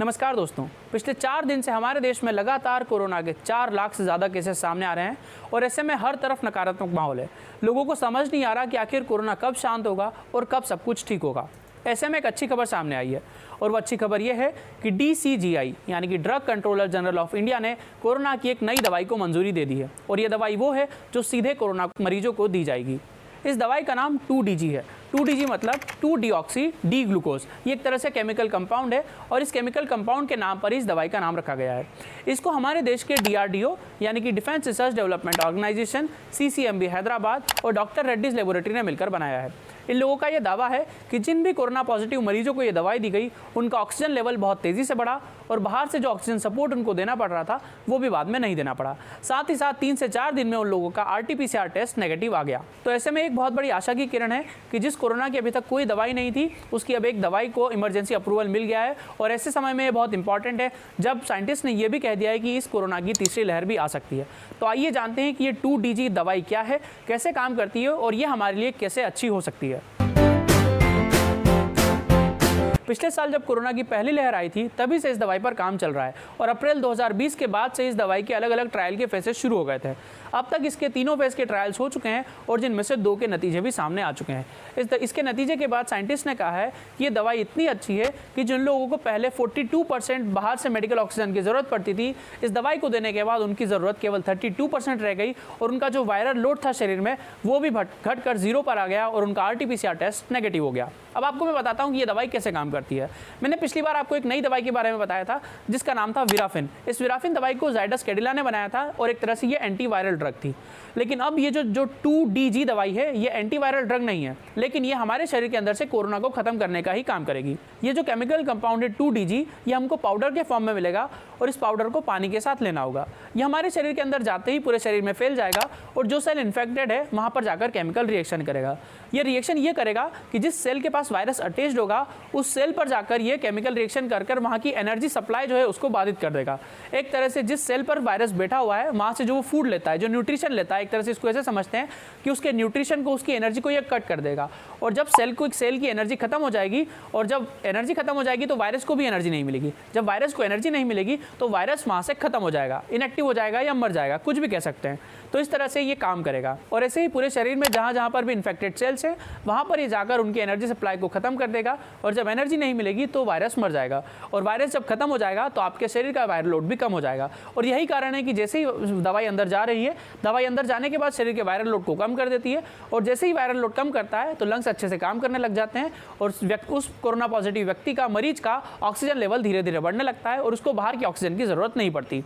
नमस्कार दोस्तों, पिछले चार दिन से हमारे देश में लगातार कोरोना के चार लाख से ज़्यादा केसेस सामने आ रहे हैं और ऐसे में हर तरफ़ नकारात्मक माहौल है। लोगों को समझ नहीं आ रहा कि आखिर कोरोना कब शांत होगा और कब सब कुछ ठीक होगा। ऐसे में एक अच्छी खबर सामने आई है और वो अच्छी खबर यह है कि डी यानी कि drug controller general of India ने कोरोना की एक नई दवाई को मंजूरी दे दी है और ये दवाई वो है जो सीधे कोरोना मरीजों को दी जाएगी। इस दवाई का नाम टू है। टू डी जी मतलब two D oxy D glucose. ये एक तरह से केमिकल कंपाउंड है और इस केमिकल कंपाउंड के नाम पर इस दवाई का नाम रखा गया है। इसको हमारे देश के डीआरडीओ यानी कि defence research development organisation, CCMB Hyderabad और डॉक्टर रेड्डीज लेबोरेटरी ने मिलकर बनाया है। इन लोगों का यह दावा है कि जिन भी कोरोना पॉजिटिव मरीजों को ये दवाई दी गई, उनका ऑक्सीजन लेवल बहुत तेज़ी से बढ़ा और बाहर से जो ऑक्सीजन सपोर्ट उनको देना पड़ रहा था, वो भी बाद में नहीं देना पड़ा। साथ ही साथ तीन से चार दिन में उन लोगों का आरटीपीसीआर टेस्ट नेगेटिव आ गया। तो ऐसे में एक बहुत बड़ी आशा की किरण है कि जिस कोरोना की अभी तक कोई दवाई नहीं थी, उसकी अब एक दवाई को इमरजेंसी अप्रूवल मिल गया है और ऐसे समय में ये बहुत इंपॉर्टेंट है, जब साइंटिस्ट ने यह भी कह दिया है कि इस कोरोना की तीसरी लहर भी आ सकती है। तो आइए जानते हैं कि ये टू डी दवाई क्या है, कैसे काम करती है और ये हमारे लिए कैसे अच्छी हो सकती है। पिछले साल जब कोरोना की पहली लहर आई थी, तभी से इस दवाई पर काम चल रहा है और अप्रैल 2020 के बाद से इस दवाई के अलग अलग ट्रायल के फेसेस शुरू हो गए थे। अब तक इसके तीनों फ़ेज़ के ट्रायल्स हो चुके हैं और जिनमें से दो के नतीजे भी सामने आ चुके हैं। इस इसके नतीजे के बाद साइंटिस्ट ने कहा है कि ये दवाई इतनी अच्छी है कि जिन लोगों को पहले 42 परसेंट बाहर से मेडिकल ऑक्सीजन की ज़रूरत पड़ती थी, इस दवाई को देने के बाद उनकी ज़रूरत केवल 32 परसेंट रह गई और उनका जो वायरल लोड था शरीर में, वो भी घट कर ज़ीरो पर आ गया और उनका आरटीपीसीआर टेस्ट नेगेटिव हो गया। अब आपको मैं बताता हूँ कि ये दवाई कैसे काम करती है। मैंने पिछली बार आपको एक नई दवाई के बारे में बताया था, जिसका नाम था विराफिन। इस विराफिन दवाई को जाइडस केडिला ने बनाया था और एक तरह से ये एंटीवायरल ड्रग थी। लेकिन अब ये जो जो टू डी दवाई है, ये एंटीवायरल ड्रग नहीं है, लेकिन ये हमारे शरीर के अंदर से कोरोना को खत्म करने का ही काम करेगी। ये जो केमिकल कंपाउंड है टू ये हमको पाउडर के फॉर्म में मिलेगा और इस पाउडर को पानी के साथ लेना होगा। ये हमारे शरीर के अंदर जाते ही पूरे शरीर में फैल जाएगा और जो सेल इन्फेक्टेड है, वहाँ पर जाकर केमिकल रिएक्शन करेगा। ये रिएक्शन ये करेगा कि जिस सेल के पास वायरस अटैच्ड होगा, उस सेल पर जाकर ये केमिकल रिएक्शन कर कर वहाँ की एनर्जी सप्लाई जो है उसको बाधित कर देगा। एक तरह से जिस सेल पर वायरस बैठा हुआ है, वहाँ से जो वो फ़ूड लेता है, जो न्यूट्रिशन लेता है, एक तरह से इसको ऐसे समझते हैं कि उसके न्यूट्रिशन को, उसकी एनर्जी को ये कट कर देगा। और जब सेल को, एक सेल की एनर्जी खत्म हो जाएगी, और जब एनर्जी खत्म हो जाएगी तो वायरस को भी एनर्जी नहीं मिलेगी। जब वायरस को एनर्जी नहीं मिलेगी तो वायरस वहाँ से खत्म हो जाएगा, इनएक्टिव हो जाएगा या मर जाएगा, कुछ भी कह सकते हैं। तो इस तरह से ये काम करेगा। और ऐसे ही पूरे शरीर में जहाँ जहाँ पर भी इन्फेक्टेड सेल्स है, वहाँ पर ये जाकर उनकी एनर्जी सप्लाई को खत्म कर देगा और जब एनर्जी नहीं मिलेगी तो वायरस मर जाएगा। और वायरस जब खत्म हो जाएगा तो आपके शरीर का वायरल लोड भी कम हो जाएगा। और यही कारण है कि जैसे ही दवाई अंदर जा रही है, दवाई अंदर जाने के बाद शरीर के वायरल लोड को कम कर देती है और जैसे ही वायरल लोड कम करता है तो लंग्स अच्छे से काम करने लग जाते हैं और उस कोरोना पॉजिटिव व्यक्ति का मरीज़ का ऑक्सीजन लेवल धीरे धीरे बढ़ने लगता है और उसको बाहर की ऑक्सीजन की ज़रूरत नहीं पड़ती।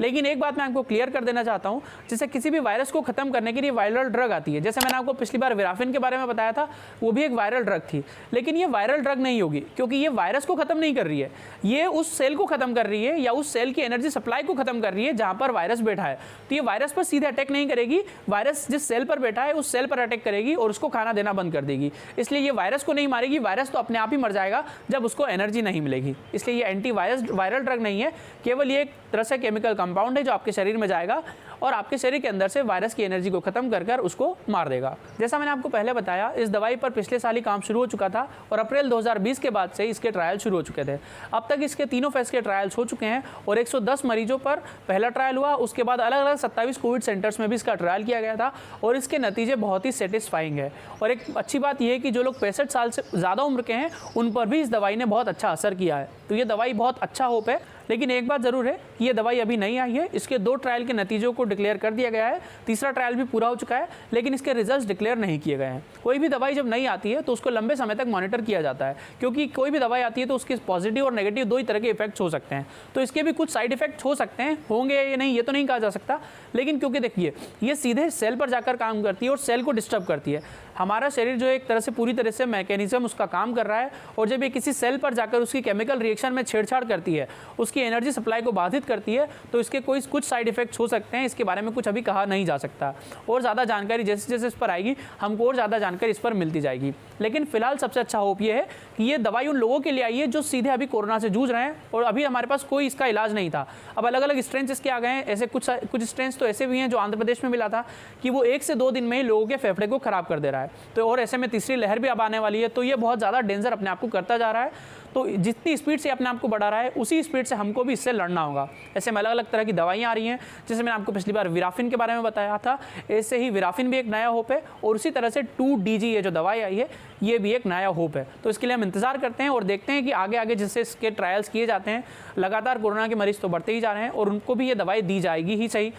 लेकिन एक बात मैं आपको क्लियर कर देना चाहता हूँ, जैसे किसी भी वायरस को खत्म करने के लिए वायरल ड्रग आती है। जैसे मैंने आपको पिछली बार विराफिन के बारे में बताया था, वो भी एक वायरल ड्रग थी। लेकिन ये वायरल ड्रग नहीं होगी, क्योंकि ये वायरस को खत्म नहीं कर रही है। ये उस सेल को खत्म कर रही है या उस सेल की एनर्जी सप्लाई को खत्म कर रही है जहाँ पर वायरस बैठा है। तो ये वायरस पर सीधे अटैक नहीं करेगी वायरस जिस सेल पर बैठा है, उस सेल पर अटैक करेगी और उसको खाना देना बंद कर देगी। इसलिए ये वायरस को नहीं मारेगी वायरस तो अपने आप ही मर जाएगा जब उसको एनर्जी नहीं मिलेगी। इसलिए ये एंटी वायरस वायरल ड्रग नहीं है, केवल ये एक तरह से केमिकल कंपाउंड है जो आपके शरीर में जाएगा और आपके शरीर के अंदर से वायरस की एनर्जी को खत्म कर कर उसको मार देगा। जैसा मैंने आपको पहले बताया, इस दवाई पर पिछले साल ही काम शुरू हो चुका था और अप्रैल 2020 के बाद से इसके ट्रायल शुरू हो चुके थे। अब तक इसके तीनों फ़ेज़ के ट्रायल्स हो चुके हैं और 110 मरीजों पर पहला ट्रायल हुआ, उसके बाद अलग अलग सत्ताईस कोविड सेंटर्स में भी इसका ट्रायल किया गया था और इसके नतीजे बहुत ही सेटिस्फाइंग है। और एक अच्छी बात यह है कि जो लोग पैंसठ साल से ज़्यादा उम्र के हैं, उन पर भी इस दवाई ने बहुत अच्छा असर किया है। तो ये दवाई बहुत अच्छा होप है। लेकिन एक बात ज़रूर है कि ये दवाई अभी नहीं आई है। इसके दो ट्रायल के नतीजों को डिक्लेयर कर दिया गया है। तीसरा ट्रायल भी पूरा हो चुका है, लेकिन इसके रिज़ल्ट डिक्लेयर नहीं किए गए हैं। कोई भी दवाई जब नहीं आती है तो उसको लंबे समय तक मॉनिटर किया जाता है, क्योंकि कोई भी दवाई आती है तो उसके पॉजिटिव और नेगेटिव दो ही तरह के इफेक्ट्स हो सकते हैं। तो इसके भी कुछ साइड इफ़ेक्ट हो सकते हैं, होंगे या नहीं, ये तो नहीं कहा जा सकता। लेकिन क्योंकि देखिए, ये सीधे सेल पर जाकर काम करती है और सेल को डिस्टर्ब करती है। हमारा शरीर जो एक तरह से पूरी तरह से मैकेनिज्म उसका काम कर रहा है और जब ये किसी सेल पर जाकर उसकी केमिकल रिएक्शन में छेड़छाड़ करती है, उसकी एनर्जी सप्लाई को बाधित करती है तो इसके कोई कुछ साइड इफेक्ट्स हो सकते हैं, इसके बारे में कुछ अभी कहा नहीं जा सकता। और ज़्यादा जानकारी जैसे जैसे इस पर आएगी, हमको और ज़्यादा जानकारी इस पर मिलती जाएगी। लेकिन फ़िलहाल सबसे अच्छा होप ये है कि ये दवाई उन लोगों के लिए आई है जो सीधे अभी कोरोना से जूझ रहे हैं और अभी हमारे पास कोई इसका इलाज नहीं था। अब अलग अलग स्ट्रेंथ इसके आ गए हैं, ऐसे कुछ कुछ स्ट्रेंथ तो ऐसे भी हैं जो आंध्र प्रदेश में मिला था कि वो एक से दो दिन में ही लोगों के फेफड़े को खराब कर दे रहा है। तो और ऐसे में तीसरी लहर भी अब आने वाली है तो ये बहुत ज़्यादा डेंजर अपने आप को करता जा रहा है। तो जितनी स्पीड से अपने आप को बढ़ा रहा है, उसी स्पीड से हमको भी इससे लड़ना होगा। ऐसे में अलग अलग तरह की दवाइयाँ आ रही हैं, जैसे मैंने आपको पिछली बार विराफिन के बारे में बताया था, ऐसे ही विराफिन भी एक नया होप है, और उसी तरह से टू डी ये जो दवाई आई है, ये भी एक नया होप है। तो इसके लिए हम इंतज़ार करते हैं और देखते हैं कि आगे आगे जिससे इसके ट्रायल्स किए जाते हैं, लगातार कोरोना के मरीज़ तो बढ़ते ही जा रहे हैं और उनको भी ये दवाई दी जाएगी ही सही।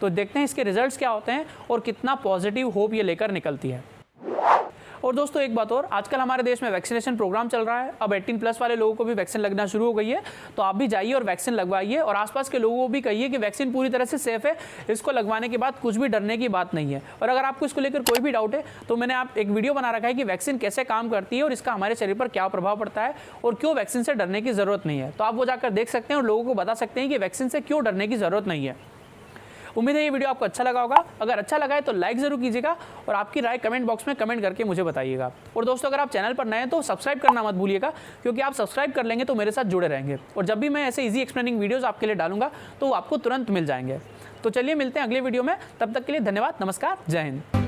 तो देखते हैं इसके रिजल्ट्स क्या होते हैं और कितना पॉजिटिव होप ये लेकर निकलती है। और दोस्तों, एक बात और, आजकल हमारे देश में वैक्सीनेशन प्रोग्राम चल रहा है। अब 18 प्लस वाले लोगों को भी वैक्सीन लगना शुरू हो गई है। तो आप भी जाइए और वैक्सीन लगवाइए और आसपास के लोगों को भी कहिए कि वैक्सीन पूरी तरह से सेफ़ है। इसको लगवाने के बाद कुछ भी डरने की बात नहीं है। और अगर आपको इसको लेकर कोई भी डाउट है तो मैंने आप एक वीडियो बना रखा है कि वैक्सीन कैसे काम करती है और इसका हमारे शरीर पर क्या प्रभाव पड़ता है और क्यों वैक्सीन से डरने की ज़रूरत नहीं है। तो आप वो जाकर देख सकते हैं और लोगों को बता सकते हैं कि वैक्सीन से क्यों डरने की ज़रूरत नहीं है। उम्मीद है ये वीडियो आपको अच्छा लगा होगा। अगर अच्छा लगा है तो लाइक ज़रूर कीजिएगा और आपकी राय कमेंट बॉक्स में कमेंट करके मुझे बताइएगा। और दोस्तों, अगर आप चैनल पर नए हैं तो सब्सक्राइब करना मत भूलिएगा, क्योंकि आप सब्सक्राइब कर लेंगे तो मेरे साथ जुड़े रहेंगे। और जब भी मैं ऐसे ईजी एक्सप्लेनिंग वीडियोज़ आपके लिए डालूँगा तो आपको तुरंत मिल जाएँगे। तो चलिए मिलते हैं अगले वीडियो में। तब तक के लिए धन्यवाद, नमस्कार, जय हिंद।